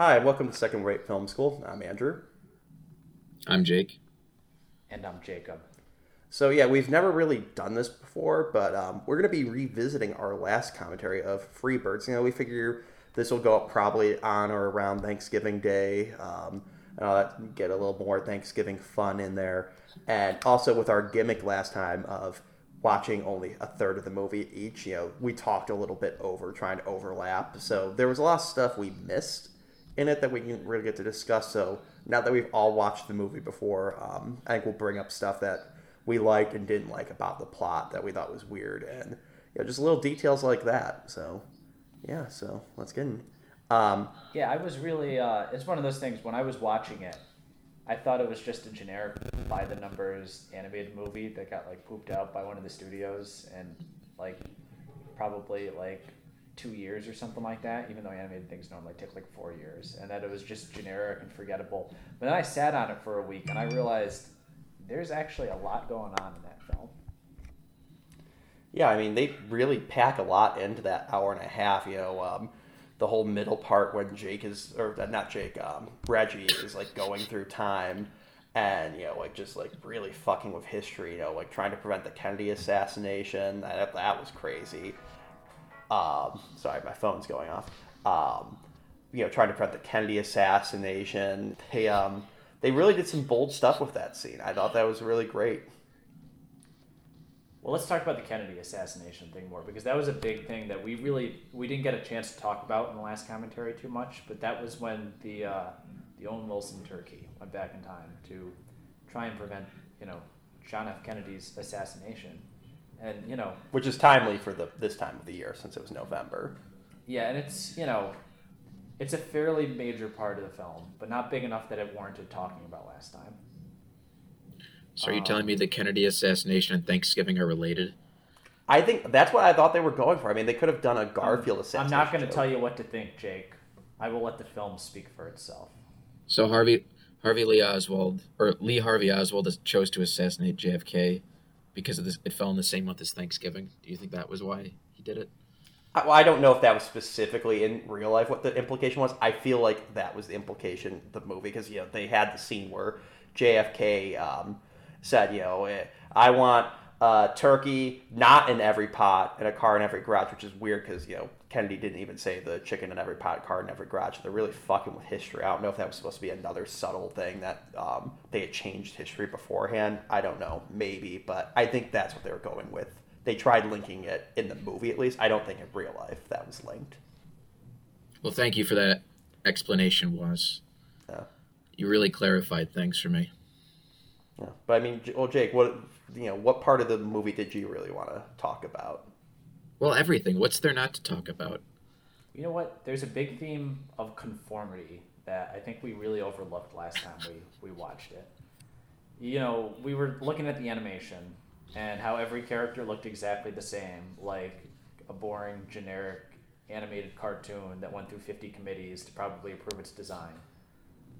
Hi, welcome to Second Rate Film School. I'm Andrew. I'm Jake. And I'm Jacob. So, yeah, we've never really done this before, but um, we're going to be revisiting our last commentary of Freebirds. You know, we figure this will go up probably on or around Thanksgiving Day. Um, and I'll that, get a little more Thanksgiving fun in there. And also with our gimmick last time of watching only a third of the movie each, you know, we talked a little bit over trying to overlap. So there was a lot of stuff we missed in it that we didn't really get to discuss. So now that we've all watched the movie before, um, I think we'll bring up stuff that we liked and didn't like about the plot that we thought was weird and you know, just little details like that. So yeah, so let's get in. Um, yeah, I was really. Uh, it's one of those things. When I was watching it, I thought it was just a generic by the numbers animated movie that got like pooped out by one of the studios and like probably like two years or something like that. Even though animated things normally take like four years, and that it was just generic and forgettable. But then I sat on it for a week and I realized there's actually a lot going on in that film. Yeah, I mean they really pack a lot into that hour and a half. You know. Um, the whole middle part when Jake is, or uh, not Jake, um, Reggie is like going through time and, you know, like just like really fucking with history, you know, like trying to prevent the Kennedy assassination. That, that was crazy. Um, sorry, my phone's going off. Um, you know, trying to prevent the Kennedy assassination. They, um, they really did some bold stuff with that scene. I thought that was really great. Well, let's talk about the Kennedy assassination thing more because that was a big thing that we really we didn't get a chance to talk about in the last commentary too much. But that was when the uh, the Owen Wilson turkey went back in time to try and prevent you know John F. Kennedy's assassination, and you know which is timely for the this time of the year since it was November. Yeah, and it's you know it's a fairly major part of the film, but not big enough that it warranted talking about last time. So are you um, telling me the Kennedy assassination and Thanksgiving are related? I think that's what I thought they were going for. I mean, they could have done a Garfield I'm, assassination. I'm not going to tell you what to think, Jake. I will let the film speak for itself. So Harvey Harvey Lee Oswald or Lee Harvey Oswald chose to assassinate JFK because of this. It fell in the same month as Thanksgiving. Do you think that was why he did it? I, well, I don't know if that was specifically in real life what the implication was. I feel like that was the implication the movie because you know they had the scene where JFK. Um, said, you know, eh, I want uh, turkey not in every pot and a car in every garage, which is weird because, you know, Kennedy didn't even say the chicken in every pot, car in every garage. They're really fucking with history. I don't know if that was supposed to be another subtle thing that um, they had changed history beforehand. I don't know, maybe, but I think that's what they were going with. They tried linking it in the movie, at least. I don't think in real life that was linked. Well, thank you for that explanation, Was. Yeah. You really clarified things for me. Yeah. But I mean, well, Jake, what you know, what part of the movie did you really want to talk about? Well, everything. What's there not to talk about? You know what? There's a big theme of conformity that I think we really overlooked last time we, we watched it. You know, we were looking at the animation and how every character looked exactly the same, like a boring, generic animated cartoon that went through 50 committees to probably approve its design.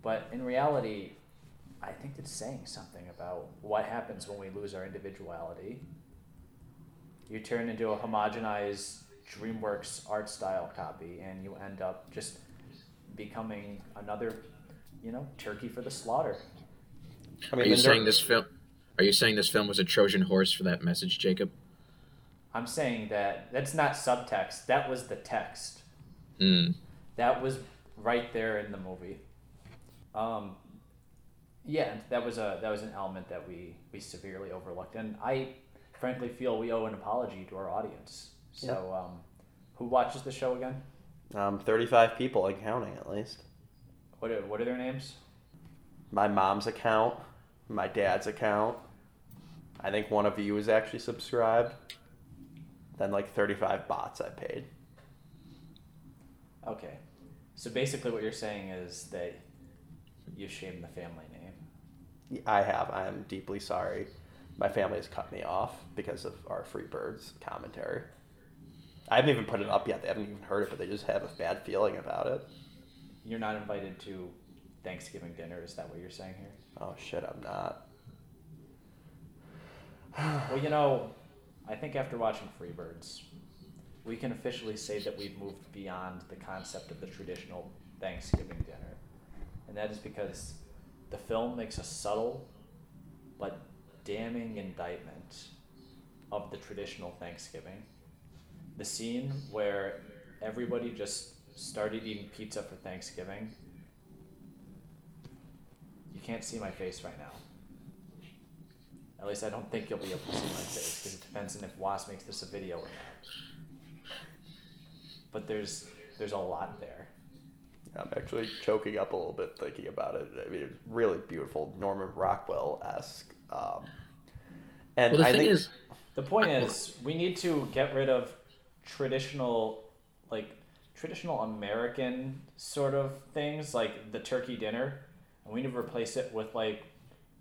But in reality, I think it's saying something about what happens when we lose our individuality. You turn into a homogenized DreamWorks art style copy, and you end up just becoming another, you know, turkey for the slaughter. I mean, are you saying this film? Are you saying this film was a Trojan horse for that message, Jacob? I'm saying that that's not subtext. That was the text. Mm. That was right there in the movie. Um, yeah, that was a that was an element that we we severely overlooked, and I frankly feel we owe an apology to our audience. So, yeah. um, who watches the show again? Um, thirty-five people and counting at least. What are, what are their names? My mom's account, my dad's account. I think one of you is actually subscribed. Then like thirty-five bots I paid. Okay, so basically what you're saying is that you shame the family name. I have. I am deeply sorry. My family has cut me off because of our Freebirds commentary. I haven't even put it up yet. They haven't even heard it, but they just have a bad feeling about it. You're not invited to Thanksgiving dinner. Is that what you're saying here? Oh shit, I'm not. well, you know, I think after watching Freebirds, we can officially say that we've moved beyond the concept of the traditional Thanksgiving dinner and that is because the film makes a subtle but damning indictment of the traditional Thanksgiving. The scene where everybody just started eating pizza for Thanksgiving. You can't see my face right now. At least I don't think you'll be able to see my face because it depends on if Was makes this a video or not. But there's there's a lot there. I'm actually choking up a little bit thinking about it. I mean, it's really beautiful, Norman Rockwell esque. Um, and Well, the I thing think is, The point is, we need to get rid of traditional, like traditional American sort of things, like the turkey dinner, and we need to replace it with like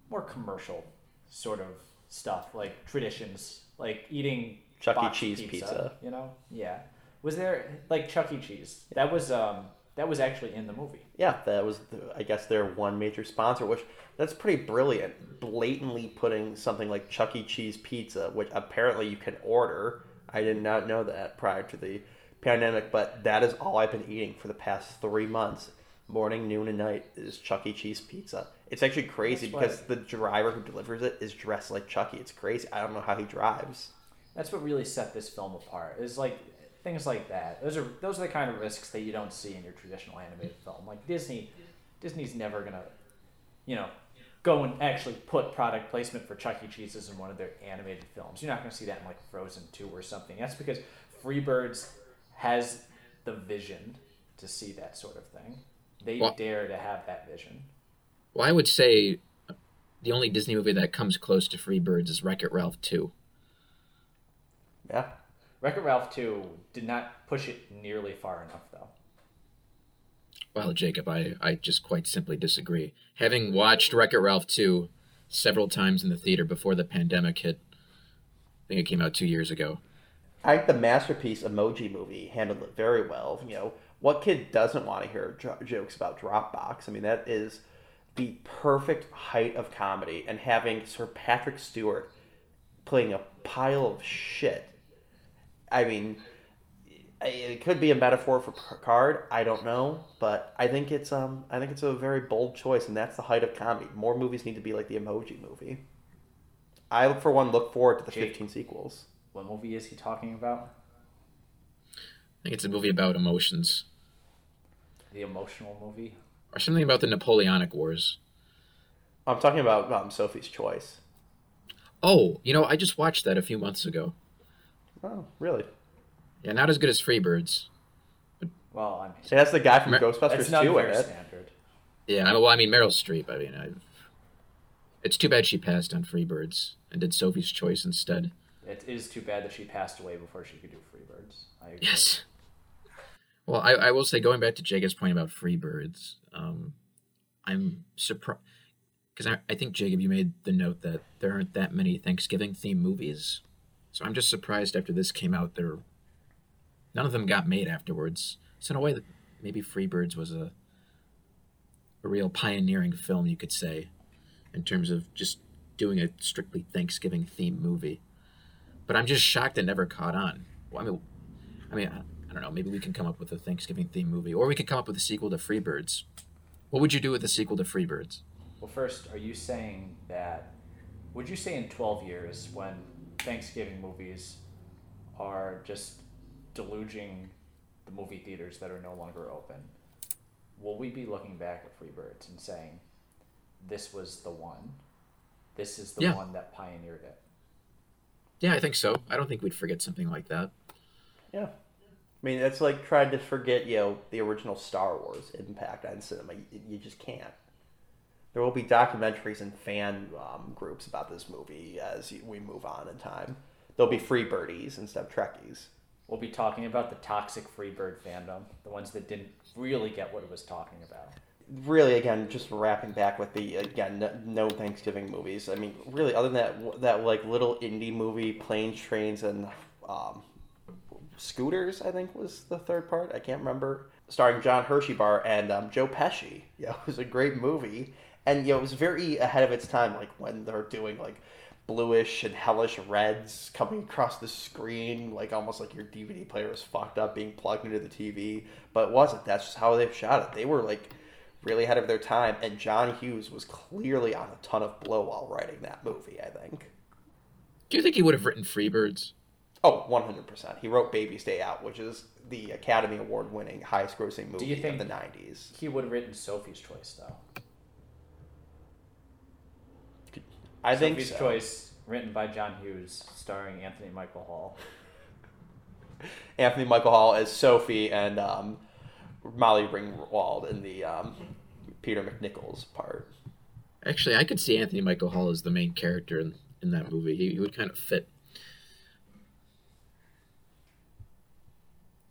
more commercial sort of stuff, like traditions, like eating Chuck E. boxed Cheese pizza. You know, yeah. Was there like Chuck E. Cheese? That was um that was actually in the movie. yeah, that was the, I guess their one major sponsor, which that's pretty brilliant. Blatantly putting something like Chuck E. Cheese pizza, which apparently you can order. I did not know that prior to the pandemic, but that is all I've been eating for the past three months. Morning, noon, and night is Chuck E. Cheese pizza. It's actually crazy That's because the driver who delivers it is dressed like Chucky. It's crazy. I don't know how he drives. That's what really set this film apart. Is like things like that. Those are those are the kind of risks that you don't see in your traditional animated film. Like Disney, Disney's never gonna, you know, go and actually put product placement for Chuck E. Cheese's in one of their animated films. You're not gonna see that in like Frozen Two or something. That's because Freebirds has the vision to see that sort of thing. They Well- dare to have that vision. well, I would say the only Disney movie that comes close to Freebirds is Wreck It Ralph 2. Yeah. Wreck-It Ralph Two did not push it nearly far enough though. Well, Jacob, I, I just quite simply disagree. Having watched Wreck It Ralph 2 several times in the theater before the pandemic hit, I think it came out two years ago. I think the masterpiece emoji movie handled it very well. You know, what kid doesn't want to hear jo- jokes about Dropbox? I mean, that is the perfect height of comedy. And having Sir Patrick Stewart playing a pile of shit. I mean, it could be a metaphor for Picard. I don't know, but I think it's um, I think it's a very bold choice, and that's the height of comedy. More movies need to be like the Emoji Movie. I, for one, look forward to the Jake. 15 sequels. What movie is he talking about? I think it's a movie about emotions, The emotional movie. or something about the Napoleonic Wars. I'm talking about um, Sophie's Choice. Oh, you know, I just watched that a few months ago. Oh, really? Yeah, not as good as Freebirds. Well, I mean, See, that's the guy from Mer- Ghostbusters that's not 2 in very it. standard. Yeah, I- well, I mean Meryl Streep. I mean, I, it's too bad she passed on Freebirds and did Sophie's Choice instead. It is too bad that she passed away before she could do Freebirds. I agree. Yes. Well, I, I will say, going back to Jacob's point about Freebirds, um, I'm surprised because I, I think Jacob, you made the note that there aren't that many Thanksgiving themed movies, so I'm just surprised after this came out, there none of them got made afterwards. So in a way, that maybe Freebirds was a a real pioneering film, you could say, in terms of just doing a strictly Thanksgiving themed movie. But I'm just shocked it never caught on. Well, I mean, I mean, I, don't know. Maybe we can come up with a Thanksgiving themed movie, or we could come up with a sequel to Freebirds. What would you do with a sequel to Freebirds? Well, first, are you saying that? Would you say in 12 years, when Thanksgiving movies are just deluging the movie theaters that are no longer open, will we be looking back at Freebirds and saying, this was the one? This is the Yeah. one that pioneered it? Yeah. Yeah, I think so. I don't think we'd forget something like that. Yeah. I mean, it's like trying to forget, you know, the original Star Wars impact on cinema. You, you just can't. There will be documentaries and fan um, groups about this movie as we move on in time. There'll be free birdies instead of Trekkies. We'll be talking about the toxic Freebird fandom, the ones that didn't really get what it was talking about. Really, again, just wrapping back with the again no, no Thanksgiving movies. I mean, really, other than that, that like little indie movie, planes, trains, and um, scooters. I think was the third part. I can't remember. Starring John Hersheybar and um, Joe Pesci. Yeah, it was a great movie, and you know, it was very ahead of its time. Like when they're doing like bluish and hellish reds coming across the screen, like almost like your DVD player was fucked up being plugged into the TV. But it wasn't. That's just how they shot it. They were like really ahead of their time, and John Hughes was clearly on a ton of blow while writing that movie. I think. Do you think he would have written Freebirds? Oh, 100%. He wrote Baby's Day Out, which is the Academy Award winning highest grossing movie do you think- of the 90s. He would have written Sophie's Choice though. I think Sophie's so. Choice, written by John Hughes, starring Anthony Michael Hall. Anthony Michael Hall as Sophie and um, Molly Ringwald in the um, Peter McNichols part. Actually, I could see Anthony Michael Hall as the main character in, in that movie. He, he would kind of fit.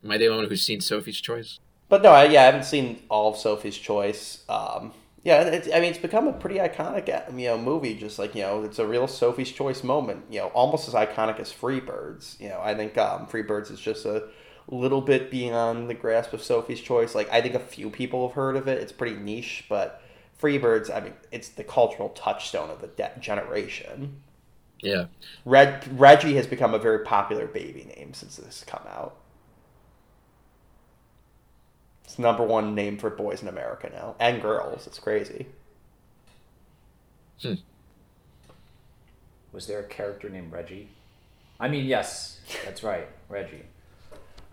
Am I the only one who's seen Sophie's Choice? But no, I, yeah, I haven't seen all of Sophie's Choice. Um, yeah, it's, I mean, it's become a pretty iconic, uh, you know, movie. Just like you know, it's a real Sophie's Choice moment. You know, almost as iconic as Freebirds. You know, I think um, Freebirds is just a little bit beyond the grasp of Sophie's Choice. Like, I think a few people have heard of it. It's pretty niche, but Freebirds, I mean, it's the cultural touchstone of the de- generation. Yeah. Reg- Reggie has become a very popular baby name since this has come out. It's number one name for boys in America now and girls. It's crazy. Was there a character named Reggie? I mean, yes, that's right, Reggie.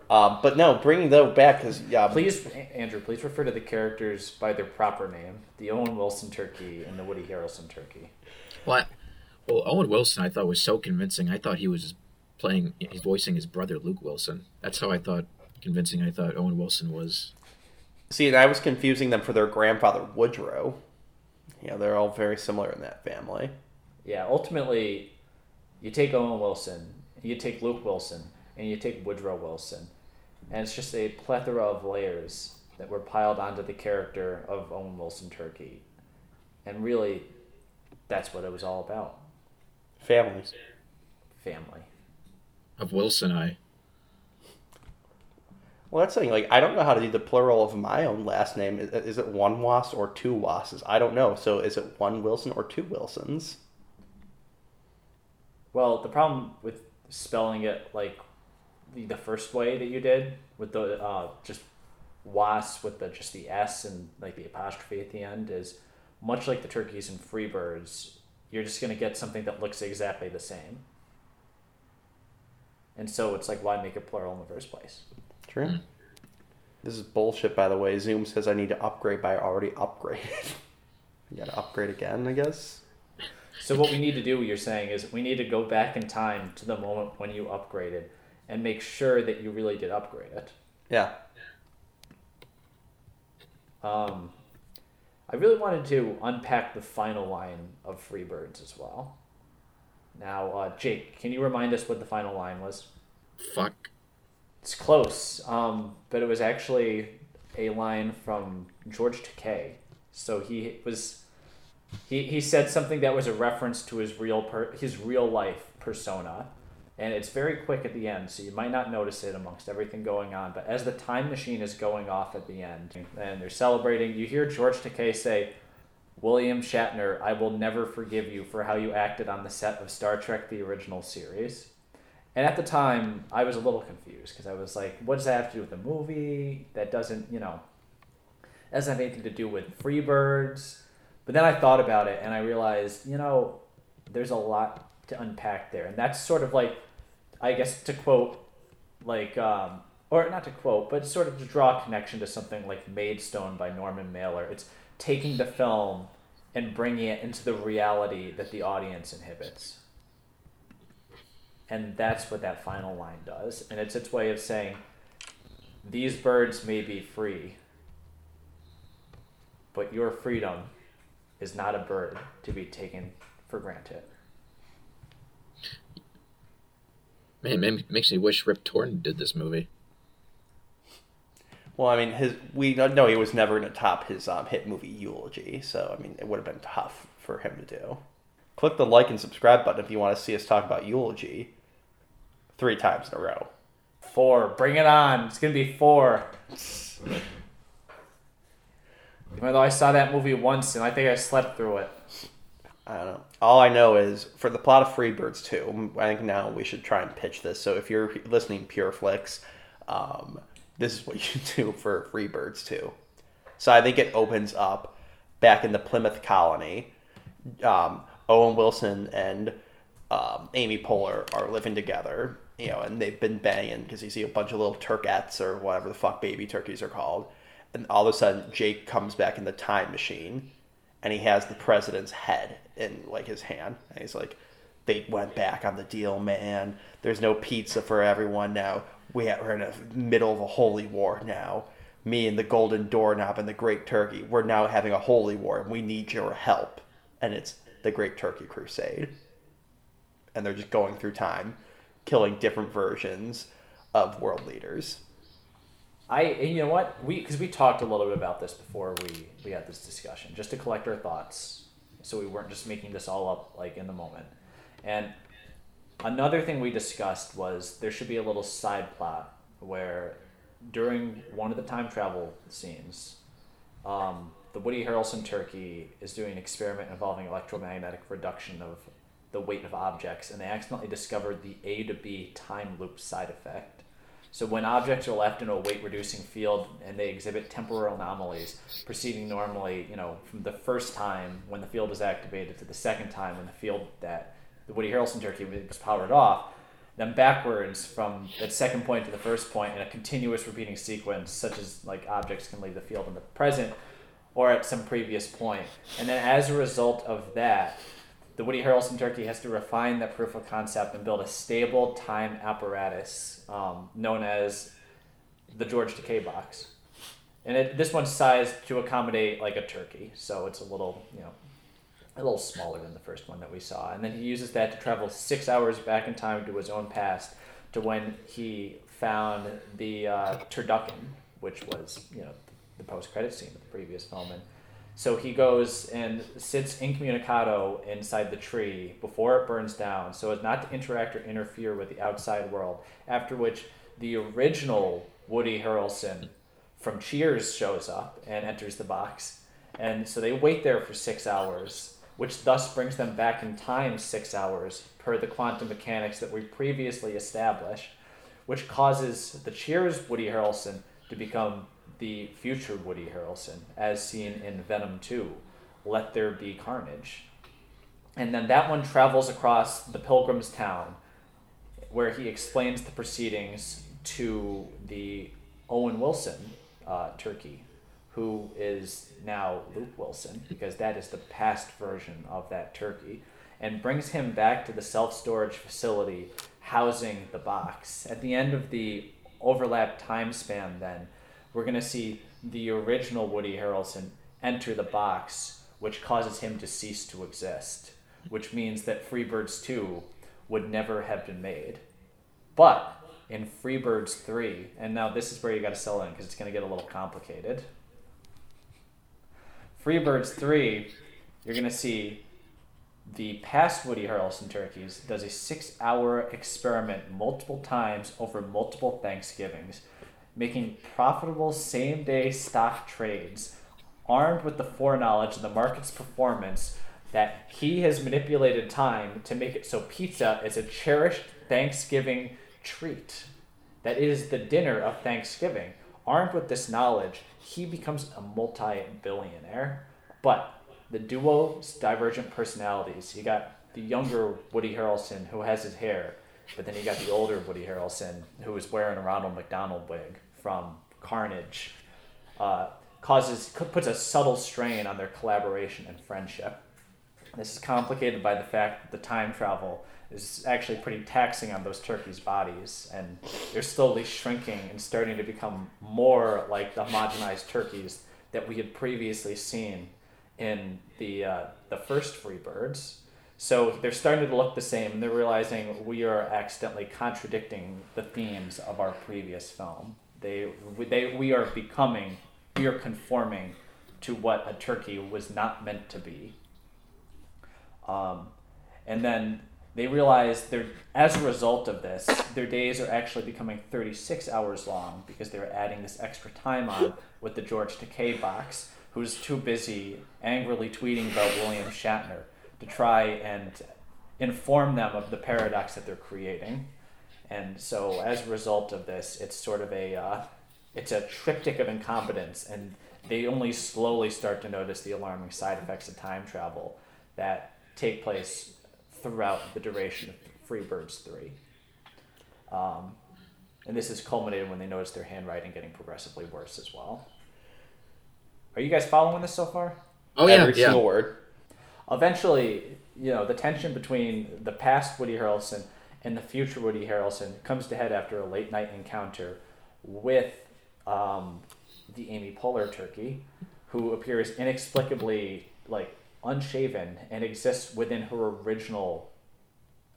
Um, but no, bringing though back because yeah, Please, Andrew, please refer to the characters by their proper name: the Owen Wilson turkey and the Woody Harrelson turkey. Well, well, Owen Wilson, I thought was so convincing. I thought he was playing, he's voicing his brother Luke Wilson. That's how I thought convincing. I thought Owen Wilson was. See, and I was confusing them for their grandfather Woodrow. Yeah, they're all very similar in that family. Yeah, ultimately, you take Owen Wilson, you take Luke Wilson, and you take Woodrow Wilson, and it's just a plethora of layers that were piled onto the character of Owen Wilson Turkey, and really, that's what it was all about: Families. family. Of Wilson, I. Well, that's thing. Like, I don't know how to do the plural of my own last name. Is, is it one Was or two Wasses? I don't know. So, is it one Wilson or two Wilsons? Well, the problem with spelling it like the, the first way that you did with the uh, just was with the just the s and like the apostrophe at the end is much like the turkeys and free birds. You're just gonna get something that looks exactly the same, and so it's like why make it plural in the first place? True. This is bullshit, by the way. Zoom says I need to upgrade, but I already upgraded. you gotta upgrade again, I guess. So what we need to do, you're saying, is we need to go back in time to the moment when you upgraded and make sure that you really did upgrade it. Yeah. Um, I really wanted to unpack the final line of Freebirds as well. Now, uh, Jake, can you remind us what the final line was? Fuck. It's close, um, but it was actually a line from George Takei. So he was he, he said something that was a reference to his real per, his real life persona, and it's very quick at the end, so you might not notice it amongst everything going on. But as the time machine is going off at the end, and they're celebrating, you hear George Takei say, "William Shatner, I will never forgive you for how you acted on the set of Star Trek: The Original Series." And at the time, I was a little confused because I was like, what does that have to do with the movie? That doesn't, you know, doesn't have anything to do with Freebirds. But then I thought about it and I realized, you know, there's a lot to unpack there. And that's sort of like, I guess to quote, like, um, or not to quote, but sort of to draw a connection to something like Maidstone by Norman Mailer. It's taking the film and bringing it into the reality that the audience inhibits. And that's what that final line does. And it's its way of saying, these birds may be free, but your freedom is not a bird to be taken for granted. Man, it makes me wish Rip Torn did this movie. Well, I mean, his we know he was never going to top his um, hit movie Eulogy, so I mean, it would have been tough for him to do. Click the like and subscribe button if you want to see us talk about Eulogy three times in a row. Four, bring it on. It's going to be four. Even though I saw that movie once and I think I slept through it. I don't know. All I know is for the plot of Freebirds 2, I think now we should try and pitch this. So if you're listening Pure Flix, um, this is what you do for Freebirds 2. So I think it opens up back in the Plymouth colony. Um, Owen Wilson and um, Amy Poehler are living together, you know, and they've been banging because you see a bunch of little turkettes or whatever the fuck baby turkeys are called. And all of a sudden, Jake comes back in the time machine and he has the president's head in like his hand. And he's like, they went back on the deal, man. There's no pizza for everyone now. We are in the middle of a holy war now. Me and the golden doorknob and the great turkey, we're now having a holy war and we need your help. And it's the Great Turkey Crusade. And they're just going through time, killing different versions of world leaders. I and you know what we because we talked a little bit about this before we we had this discussion just to collect our thoughts so we weren't just making this all up like in the moment and another thing we discussed was there should be a little side plot where during one of the time travel scenes um, the Woody Harrelson turkey is doing an experiment involving electromagnetic reduction of the weight of objects and they accidentally discovered the A to B time loop side effect so when objects are left in a weight reducing field and they exhibit temporal anomalies proceeding normally, you know, from the first time when the field is activated to the second time when the field that the Woody Harrelson turkey was powered off, then backwards from that second point to the first point in a continuous repeating sequence, such as like objects can leave the field in the present or at some previous point. And then as a result of that, the Woody Harrelson turkey has to refine that proof of concept and build a stable time apparatus um, known as the George Takei box. And it, this one's sized to accommodate like a turkey, so it's a little, you know, a little smaller than the first one that we saw. And then he uses that to travel six hours back in time to his own past to when he found the uh, turducken, which was, you know, the post-credit scene of the previous film. And so he goes and sits incommunicado inside the tree before it burns down so as not to interact or interfere with the outside world. After which the original Woody Harrelson from Cheers shows up and enters the box. And so they wait there for six hours, which thus brings them back in time six hours per the quantum mechanics that we previously established, which causes the Cheers Woody Harrelson to become the future Woody Harrelson, as seen in Venom 2, Let There Be Carnage. And then that one travels across the Pilgrim's Town, where he explains the proceedings to the Owen Wilson uh, turkey, who is now Luke Wilson, because that is the past version of that turkey, and brings him back to the self storage facility housing the box. At the end of the overlap time span, then, we're going to see the original Woody Harrelson enter the box, which causes him to cease to exist, which means that Freebirds 2 would never have been made. But in Freebirds 3, and now this is where you got to sell in because it's going to get a little complicated. Freebirds 3, you're going to see the past Woody Harrelson turkeys does a six hour experiment multiple times over multiple Thanksgivings making profitable same day stock trades, armed with the foreknowledge of the market's performance that he has manipulated time to make it so pizza is a cherished Thanksgiving treat. That is the dinner of Thanksgiving. Armed with this knowledge, he becomes a multi billionaire. But the duo's divergent personalities you got the younger Woody Harrelson who has his hair, but then you got the older Woody Harrelson who is wearing a Ronald McDonald wig from Carnage uh, causes puts a subtle strain on their collaboration and friendship. This is complicated by the fact that the time travel is actually pretty taxing on those turkeys' bodies, and they're slowly shrinking and starting to become more like the homogenized turkeys that we had previously seen in the uh, the first Free Birds. So they're starting to look the same, and they're realizing we are accidentally contradicting the themes of our previous film. They, they, we are becoming, we are conforming to what a turkey was not meant to be. Um, and then they realize they're, as a result of this, their days are actually becoming 36 hours long because they're adding this extra time on with the George Takei box, who's too busy angrily tweeting about William Shatner to try and inform them of the paradox that they're creating. And so as a result of this, it's sort of a uh, it's a triptych of incompetence, and they only slowly start to notice the alarming side effects of time travel that take place throughout the duration of Freebirds 3. Um, and this is culminated when they notice their handwriting getting progressively worse as well. Are you guys following this so far? Oh yeah, Every yeah. single word. Eventually, you know, the tension between the past Woody Harrelson and the future Woody Harrelson comes to head after a late night encounter with um, the Amy Poehler turkey, who appears inexplicably like unshaven and exists within her original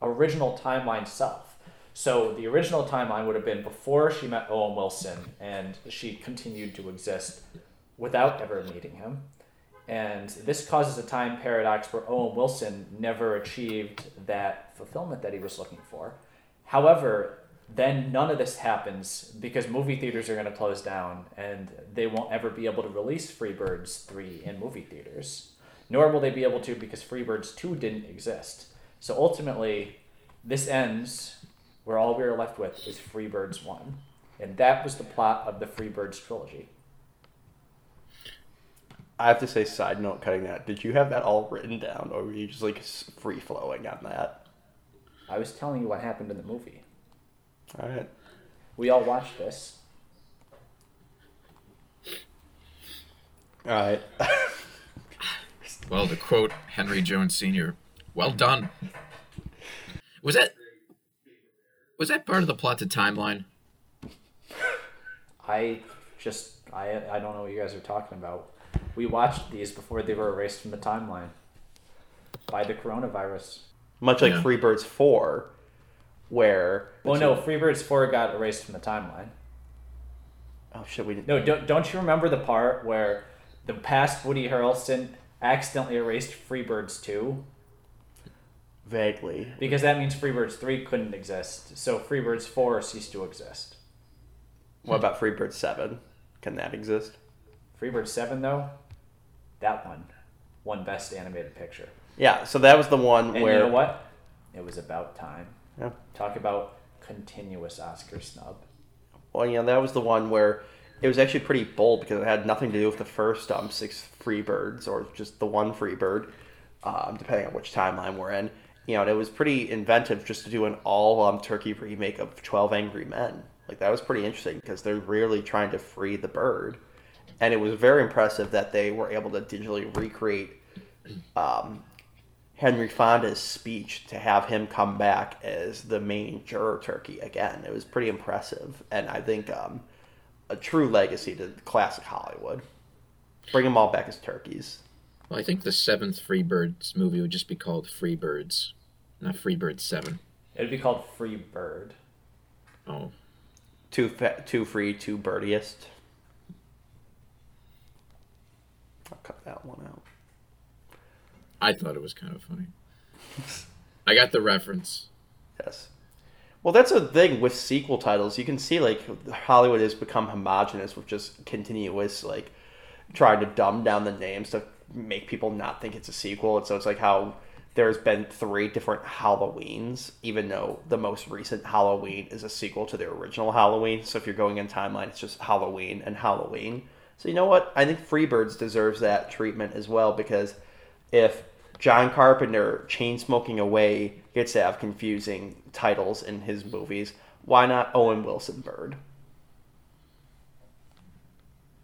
original timeline self. So the original timeline would have been before she met Owen Wilson and she continued to exist without ever meeting him. And this causes a time paradox where Owen Wilson never achieved that fulfillment that he was looking for. However, then none of this happens because movie theaters are going to close down and they won't ever be able to release Freebirds 3 in movie theaters. Nor will they be able to because Freebirds 2 didn't exist. So ultimately, this ends where all we are left with is Freebirds 1. And that was the plot of the Freebirds trilogy. I have to say, side note, cutting that. Did you have that all written down, or were you just like free flowing on that? I was telling you what happened in the movie. All right. We all watched this. All right. Well, to quote Henry Jones Sr., "Well done." Was that was that part of the plot to Timeline? I just I I don't know what you guys are talking about. We watched these before they were erased from the timeline by the coronavirus. Much like Yeah. Freebirds Four, where Well, no, Freebirds four got erased from the timeline. oh shit, we didn't. No, don't don't you remember the part where the past Woody Harrelson accidentally erased Freebirds two Vaguely. because that means Freebirds three couldn't exist, so Freebirds four ceased to exist. What about Freebirds Seven? Can that exist? Freebirds seven though, that one won best animated picture. Yeah. So that was the one And where. you know what? It was about time. Yeah. Talk about continuous Oscar snub. Well, you know, that was the one where it was actually pretty bold because it had nothing to do with the first um, six Freebirds or just the one Freebird, um, depending on which timeline we're in. You know, and it was pretty inventive just to do an all um, turkey remake of 12 Angry Men. Like, that was pretty interesting because they're really trying to free the bird. And it was very impressive that they were able to digitally recreate um, Henry Fonda's speech to have him come back as the main juror turkey again. It was pretty impressive, and I think um, a true legacy to classic Hollywood. Bring them all back as turkeys. Well, I think the seventh Freebirds movie would just be called Freebirds, not Freebirds Seven. It'd be called Free Bird. Oh, Too fa- too free, too birdiest. I'll cut that one out. I thought it was kind of funny. I got the reference. Yes. Well, that's a thing with sequel titles. You can see like Hollywood has become homogenous with just continuous like trying to dumb down the names to make people not think it's a sequel. And so it's like how there's been three different Halloweens, even though the most recent Halloween is a sequel to the original Halloween. So if you're going in timeline, it's just Halloween and Halloween. So you know what? I think Freebirds deserves that treatment as well because if John Carpenter, chain smoking away, gets to have confusing titles in his movies, why not Owen Wilson Bird?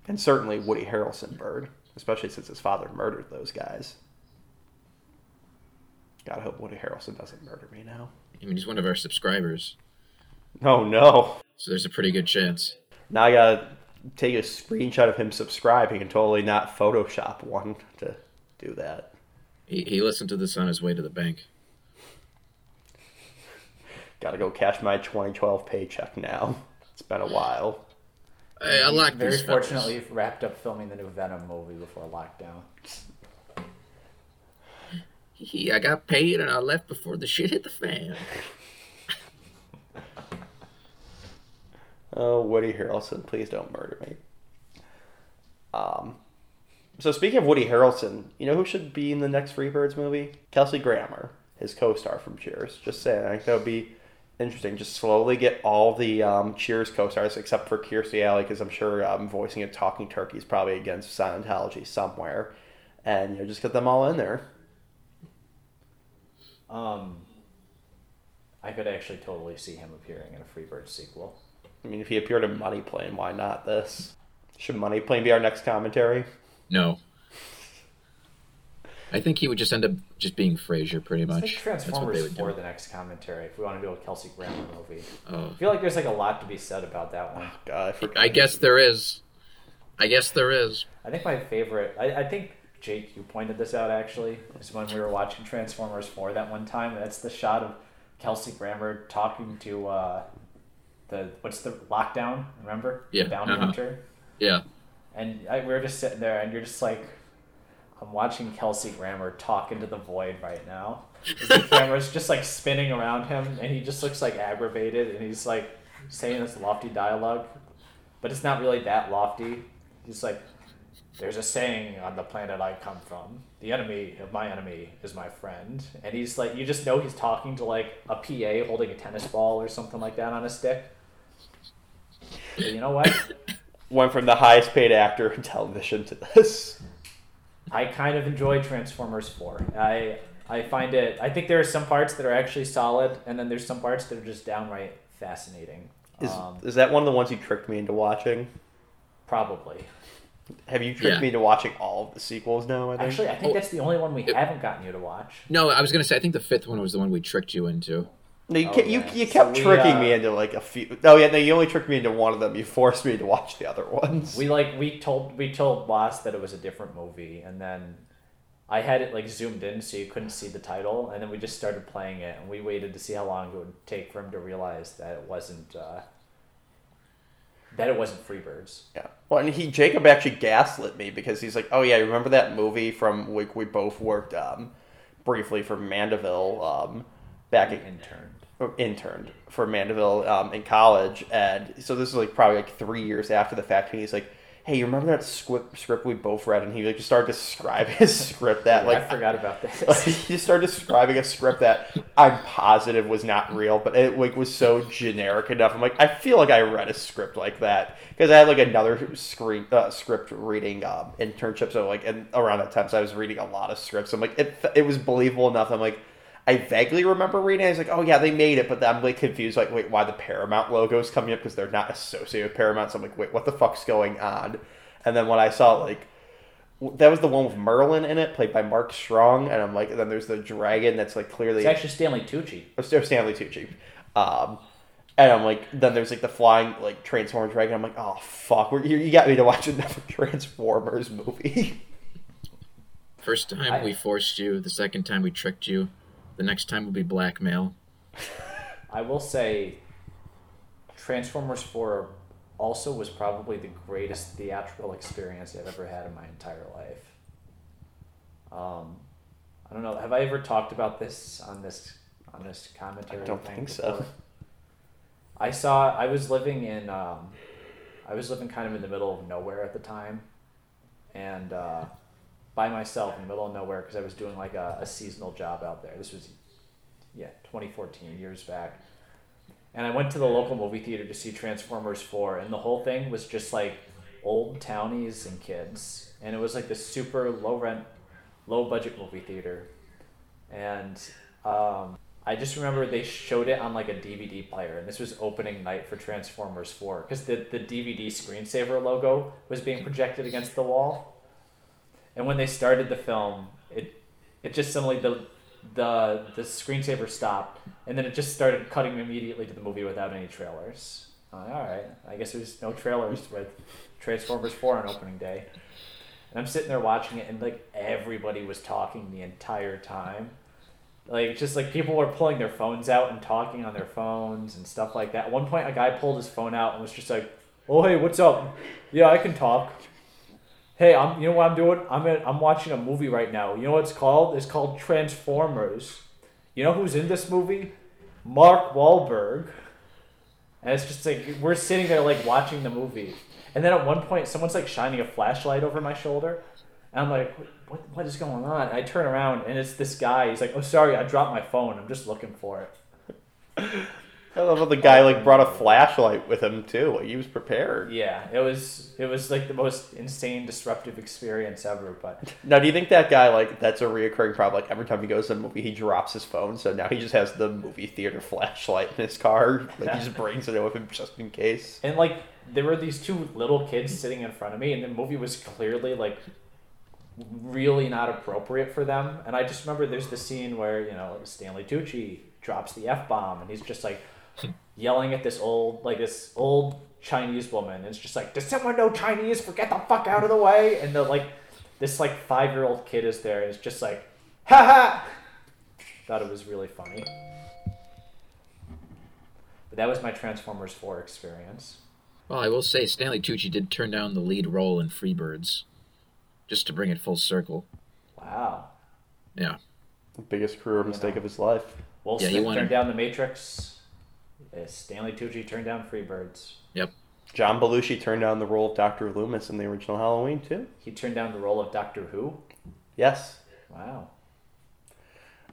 And certainly Woody Harrelson Bird, especially since his father murdered those guys. God, I hope Woody Harrelson doesn't murder me now. I mean, he's one of our subscribers, Oh no. so there's a pretty good chance. Now I gotta take a screenshot of him subscribing and totally not Photoshop one to do that. He, he listened to this on his way to the bank. Gotta go cash my 2012 paycheck now. It's been a while. Hey, I like Very these fellas. fortunately, wrapped up filming the new Venom movie before lockdown. He, I got paid and I left before the shit hit the fan. Oh, Woody Harrelson, please don't murder me. Um, so speaking of Woody Harrelson, you know who should be in the next Freebirds movie? Kelsey Grammer, his co-star from Cheers. Just saying, I think that would be interesting. Just slowly get all the um, Cheers co-stars except for Kirstie Alley, because I'm sure um, voicing a talking turkey is probably against Scientology somewhere, and you know just get them all in there. Um, I could actually totally see him appearing in a Freebird sequel. I mean, if he appeared in Money Plane, why not this? Should Money Plane be our next commentary? No. I think he would just end up just being Frasier, pretty I much. think That's what Transformers they would for the next commentary if we want to do a Kelsey Grammer movie. Oh. I feel like there's like a lot to be said about that one. God, I. I guess there is. I guess there is. I think my favorite. I, I think Jake, you pointed this out actually, is when we were watching Transformers Four that one time. That's the shot of Kelsey Grammer talking to uh, the what's the lockdown? Remember? Yeah, The bounty uh-huh. hunter. Yeah. And I, we were just sitting there, and you're just like, I'm watching Kelsey Grammer talk into the void right now. The camera's just like spinning around him, and he just looks like aggravated, and he's like saying this lofty dialogue, but it's not really that lofty. He's like, "There's a saying on the planet I come from: the enemy of my enemy is my friend." And he's like, you just know he's talking to like a PA holding a tennis ball or something like that on a stick. But you know what? Went from the highest paid actor in television to this. I kind of enjoy Transformers 4. I I find it I think there are some parts that are actually solid and then there's some parts that are just downright fascinating. Is, um, is that one of the ones you tricked me into watching? probably. Have you tricked Yeah. me into watching all of the sequels now? I think. Actually, I think Oh. that's the only one we haven't gotten you to watch. No, I was gonna say I think the fifth one was the one we tricked you into. No, you, Oh, you, yeah. you So kept we, tricking uh, me into like a few. Oh yeah, no, you only tricked me into one of them. You forced me to watch the other ones. We like we told we told Boss that it was a different movie and then I had it like zoomed in so you couldn't see the title and then we just started playing it and we waited to see how long it would take for him to realize that it wasn't uh, that it wasn't Freebirds. Yeah. Well, and he Jacob actually gaslit me because he's like, "Oh yeah, remember that movie from we we both worked um, briefly for Mandeville um, back in, Interned. Or interned for Mandeville um, in college, and so this is like probably like three years after the fact. And he's like, "Hey, you remember that script script we both read?" And he like just started describing his script that Yeah, like I forgot about like, this. he just started describing a script that I'm positive was not real, but it like was so generic enough. I'm like, I feel like I read a script like that because I had like another screen uh, script reading um, internship. So like, and around that time, so I was reading a lot of scripts. I'm like, it it was believable enough. I'm like. I vaguely remember reading. it. I was like, "Oh yeah, they made it," but then I'm like confused. Like, wait, why the Paramount logo is coming up because they're not associated with Paramount? So I'm like, wait, what the fuck's going on? And then when I saw like that was the one with Merlin in it, played by Mark Strong, and I'm like, and then there's the dragon that's like clearly It's actually Stanley Tucci. or Stanley Tucci, um, and I'm like, then there's like the flying like Transformers dragon. I'm like, oh fuck, you, you got me to watch another Transformers movie. First time I- we forced you, the second time we tricked you, the next time will be blackmail. I will say, Transformers Four also was probably the greatest theatrical experience I've ever had in my entire life. Um, I don't know. Have I ever talked about this on this on this commentary? I don't thing think so. I saw. I was living in. Um, I was living kind of in the middle of nowhere at the time, and uh, by myself in the middle of nowhere because I was doing like a, a seasonal job out there. This was, yeah, 2014, years back. And I went to the local movie theater to see Transformers 4, and the whole thing was just like old townies and kids. And it was like this super low rent, low budget movie theater. And um, I just remember they showed it on like a DVD player, and this was opening night for Transformers 4 because the, the DVD screensaver logo was being projected against the wall. And when they started the film, it it just suddenly the the the screensaver stopped, and then it just started cutting immediately to the movie without any trailers. Like, all right, I guess there's no trailers with Transformers 4 on opening day. And I'm sitting there watching it, and like everybody was talking the entire time. Like just like people were pulling their phones out and talking on their phones and stuff like that. At one point, a guy pulled his phone out and was just like, "Oh hey, what's up? Yeah, I can talk." Hey, I'm. You know what I'm doing? I'm. I'm watching a movie right now. You know what it's called? It's called Transformers. You know who's in this movie? Mark Wahlberg. And it's just like we're sitting there like watching the movie, and then at one point someone's like shining a flashlight over my shoulder, and I'm like, what, what is going on? And I turn around and it's this guy. He's like, oh sorry, I dropped my phone. I'm just looking for it. I love how the guy like brought a flashlight with him too. Like he was prepared. Yeah, it was it was like the most insane disruptive experience ever. But Now, do you think that guy like that's a reoccurring problem? Like every time he goes to a movie, he drops his phone, so now he just has the movie theater flashlight in his car. Like he just brings it with him just in case. and like there were these two little kids sitting in front of me, and the movie was clearly like really not appropriate for them. And I just remember there's the scene where you know Stanley Tucci drops the f bomb, and he's just like yelling at this old like this old Chinese woman. And it's just like, does someone know Chinese? Forget the fuck out of the way! And the like this like five year old kid is there, and it's just like, ha ha. Thought it was really funny. But that was my Transformers 4 experience. Well, I will say Stanley Tucci did turn down the lead role in Freebirds, just to bring it full circle. Wow. Yeah. The biggest career mistake of his life. Will Yeah, he Smith wanted- turned down The Matrix. Uh, Stanley Tucci turned down Freebirds. Yep. John Belushi turned down the role of Doctor Loomis in the original Halloween too. He turned down the role of Doctor Who. Yes, Wow.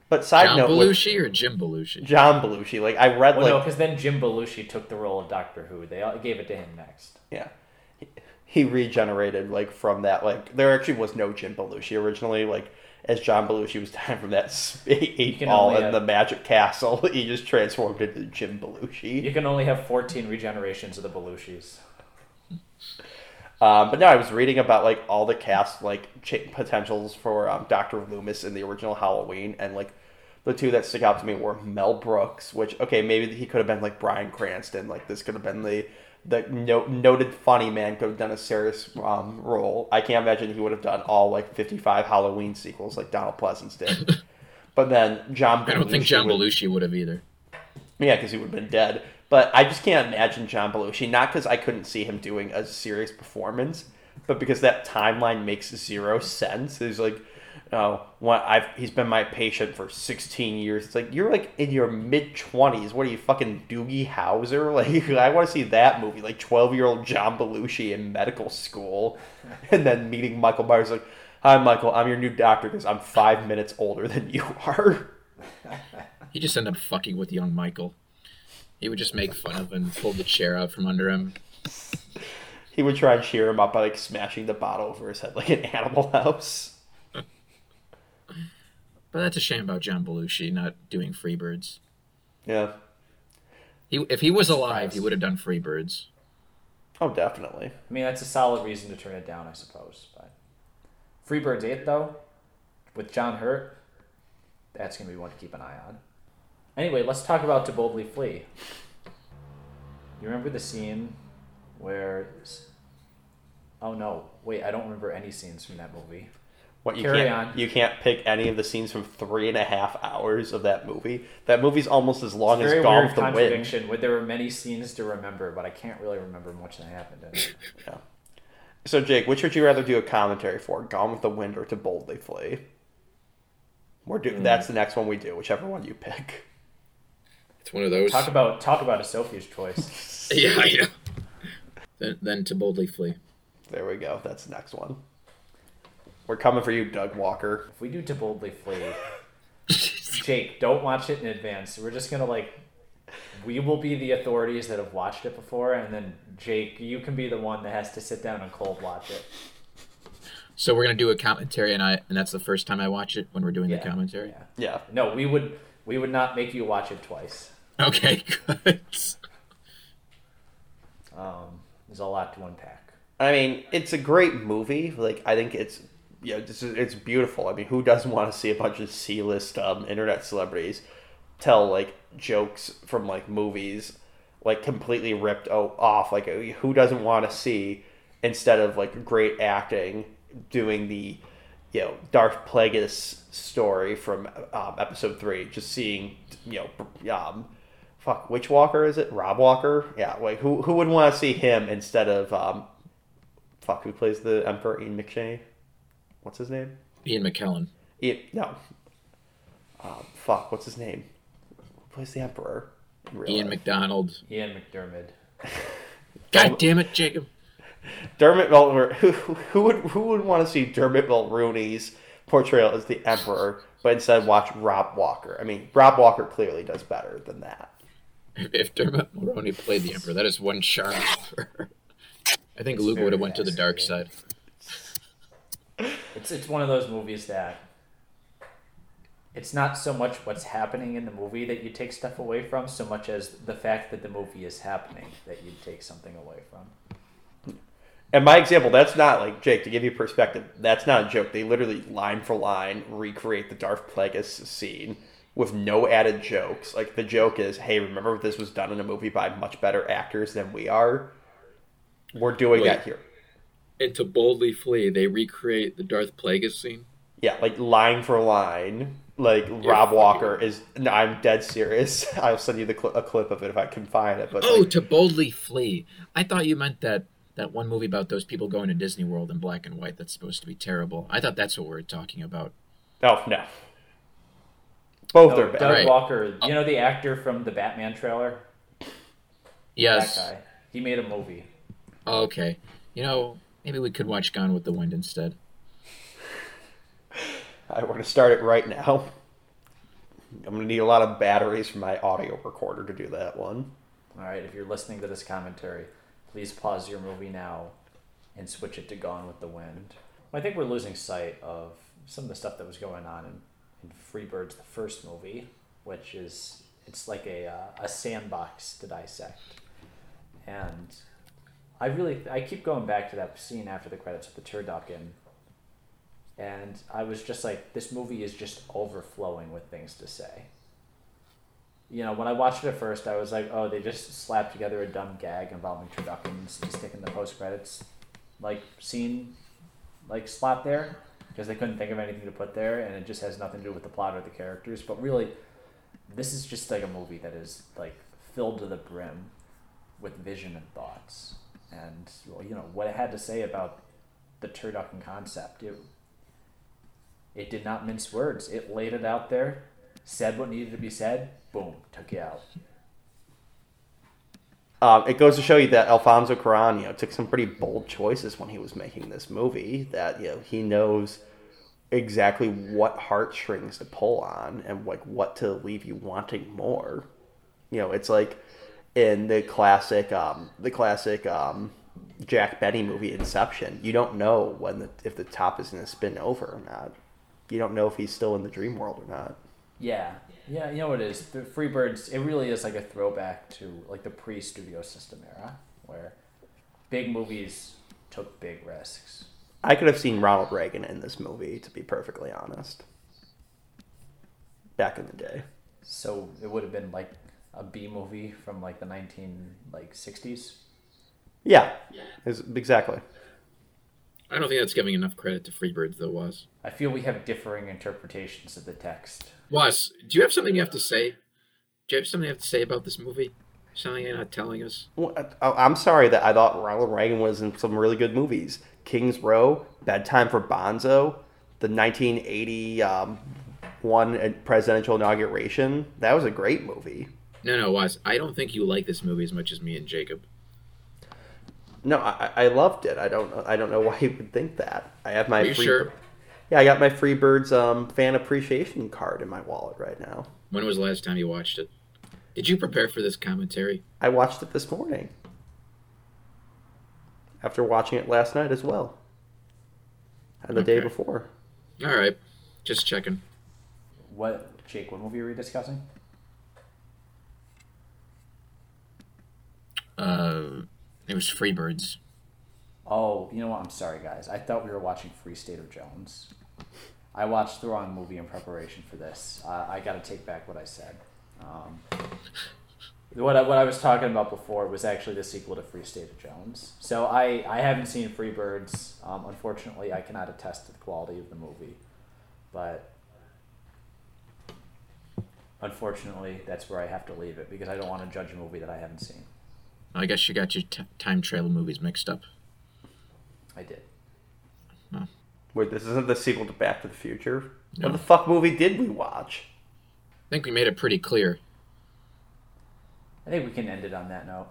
but side John note, with Belushi or Jim Belushi? John Belushi, like I read Well, no, because then Jim Belushi took the role of Doctor Who. They all- gave it to him next. Yeah. He- regenerated like from that like there actually was no Jim Belushi originally like as John Belushi was dying from that eight ball in have- the Magic Castle, he just transformed into Jim Belushi. You can only have 14 regenerations of the Belushis. Um, but no, I was reading about like all the cast like ch- potentials for um, Doctor Loomis in the original Halloween, and like the two that stick out to me were Mel Brooks, which okay maybe he could have been like Bryan Cranston, like this could have been the the no- noted funny man could have done a serious um, role. I can't imagine he would have done all like fifty five Halloween sequels like Donald Pleasence did. but then John, I don't think John would- Belushi would have either. yeah, because he would have been dead. But I just can't imagine John Belushi, not because I couldn't see him doing a serious performance, but because that timeline makes zero sense. He's like, oh, what I've he's been my patient for 16 years. It's like you're like in your mid 20s. What are you fucking Doogie Howser? Like I want to see that movie, like 12 year old John Belushi in medical school, and then meeting Michael Myers like. Hi, Michael. I'm your new doctor because I'm five minutes older than you are. He just ended up fucking with young Michael. He would just make fun of him, pull the chair out from under him. He would try and cheer him up by like smashing the bottle over his head like an animal house. But that's a shame about John Belushi not doing Freebirds. Yeah. He, if he was alive, he would have done Freebirds. Oh, definitely. I mean, that's a solid reason to turn it down, I suppose. But Freebirds 8, though, with John Hurt, that's going to be one to keep an eye on. Anyway, let's talk about To Boldly Flee. You remember the scene where. Oh no, wait, I don't remember any scenes from that movie. What you Carry can't on. you can't pick any of the scenes from three and a half hours of that movie. That movie's almost as long as Very Gone weird with the Wind. contradiction where there were many scenes to remember, but I can't really remember much that happened in it. Yeah. So Jake, which would you rather do a commentary for? Gone with the Wind or To Boldly Flee? We're do- Hmm. That's the next one we do, whichever one you pick. It's one of those. Talk about talk about a Sophie's choice. yeah, yeah. Then, then to boldly flee. There we go. That's the next one. We're coming for you, Doug Walker. If we do To Boldly Flee, Jake, don't watch it in advance. We're just gonna like, we will be the authorities that have watched it before, and then Jake, you can be the one that has to sit down and cold watch it. So we're gonna do a commentary, and I and that's the first time I watch it when we're doing Yeah, the commentary. Yeah. Yeah. No, we would we would not make you watch it twice. Okay, good. Um, there's a lot to unpack. I mean, it's a great movie. Like, I think it's yeah, it's, it's beautiful. I mean, who doesn't want to see a bunch of C-list um, internet celebrities tell like jokes from like movies, like completely ripped off? Like, who doesn't want to see instead of like great acting doing the you know Darth Plagueis story from um, episode three, just seeing you know um, fuck which Walker is it? Rob Walker? Yeah, like who who would want to see him instead of um, fuck who plays the Emperor Ian McShane? What's his name? Ian McKellen. Ian, no. Um, fuck, what's his name? Who plays the Emperor? Ian life? McDonald. Ian McDermott. God damn it, Jacob. Dermot Mulroney. Who, who would who would want to see Dermot Mulroney's portrayal as the Emperor, but instead watch Rob Walker? I mean, Rob Walker clearly does better than that. If Dermot Mulroney played the Emperor, that is one charm. I think It's Luke would have very went to the dark side. Fascinating. It's it's one of those movies that it's not so much what's happening in the movie that you take stuff away from, so much as the fact that the movie is happening that you take something away from. And my example, that's not like Jake to give you perspective. That's not a joke. They literally line for line recreate the Darth Plagueis scene with no added jokes. Like the joke is, "Hey, remember this was done in a movie by much better actors than we are. We're doing Wait. that here." And to boldly flee, they recreate the Darth Plagueis scene. Yeah, like line for line. Like Rob fucking- Walker is. No, I'm dead serious. I'll send you the cl- a clip of it if I can find it. But Oh, like, to boldly flee. I thought you meant that that one movie about those people going to Disney World in black and white. That's supposed to be terrible. I thought that's what we were talking about. oh no, both No, are bad. Doug Right. Walker, you uh, know the actor from the Batman trailer? Yes. That guy. He made a movie. Okay. You know, maybe we could watch Gone with the Wind instead. I want to start it right now. I'm gonna need a lot of batteries for my audio recorder to do that one. All right, if you're listening to this commentary, please pause your movie now and switch it to Gone with the Wind. I think we're losing sight of some of the stuff that was going on in, in Freebirds, the first movie, which is it's like a uh, a sandbox to dissect, and I really I keep going back to that scene after the credits with the turducken, and I was just like, this movie is just overflowing with things to say you know, when I watched it at first, I was like, oh, they just slapped together a dumb gag involving turduckens to sticking the post credits, like scene, like slot there, because they couldn't think of anything to put there, and it just has nothing to do with the plot or the characters. But really, this is just like a movie that is like filled to the brim with vision and thoughts, and well, you know what it had to say about the turducken concept. It, it did not mince words. It laid it out there, said what needed to be said, boom, took you out. Um, it goes to show you that Alfonso Cuarón, you know, took some pretty bold choices when he was making this movie. That you know he knows exactly what heartstrings to pull on and like what to leave you wanting more. You know, it's like in the classic, um, the classic um, Jack Benny movie Inception. You don't know when the, if the top is going to spin over or not. You don't know if he's still in the dream world or not. Yeah, yeah, you know what it is. The Freebirds, it really is like a throwback to like the pre-studio system era, where big movies took big risks. I could have seen Ronald Reagan in this movie, to be perfectly honest. Back in the day. So it would have been like a B movie from like the nineteen like sixties. Yeah, is exactly. I don't think that's giving enough credit to Freebirds, though, Was. I feel we have differing interpretations of the text. Was, do you have something you have to say? Do you have something you have to say about this movie? Something you're not telling us? Well, I- I'm sorry that I thought Ronald Reagan was in some really good movies. King's Row, Bedtime for Bonzo, the 1981 um, presidential inauguration. That was a great movie. No, no, Was. I don't think you like this movie as much as me and Jacob. No, I, I loved it. I don't I don't know why you would think that. I have my Are you free, sure? Yeah, I got my Freebirds um, fan appreciation card in my wallet right now. When was the last time you watched it? Did you prepare for this commentary? I watched it this morning. After watching it last night as well. And the day before. All right, just checking. What Jake? What movie are we discussing? Uh, it was Freebirds. Oh, you know what? I'm sorry, guys. I thought we were watching Free State of Jones. I watched the wrong movie in preparation for this. Uh, I got to take back what I said. Um, what I, what I was talking about before was actually the sequel to Free State of Jones. So I, I haven't seen Freebirds. Um, unfortunately, I cannot attest to the quality of the movie, but unfortunately, that's where I have to leave it because I don't want to judge a movie that I haven't seen. I guess you got your t- time travel movies mixed up. I did. Wait, this isn't the sequel to Back to the Future? No. What the fuck movie did we watch? I think we made it pretty clear. I think we can end it on that note.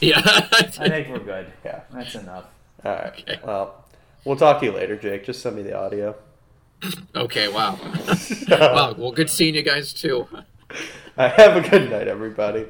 Yeah. I think we're good. Yeah. That's enough. Alright. Okay. Well, we'll talk to you later, Jake. Just send me the audio. okay. Wow. wow. Well, good seeing you guys too. Uh, have a good night, everybody.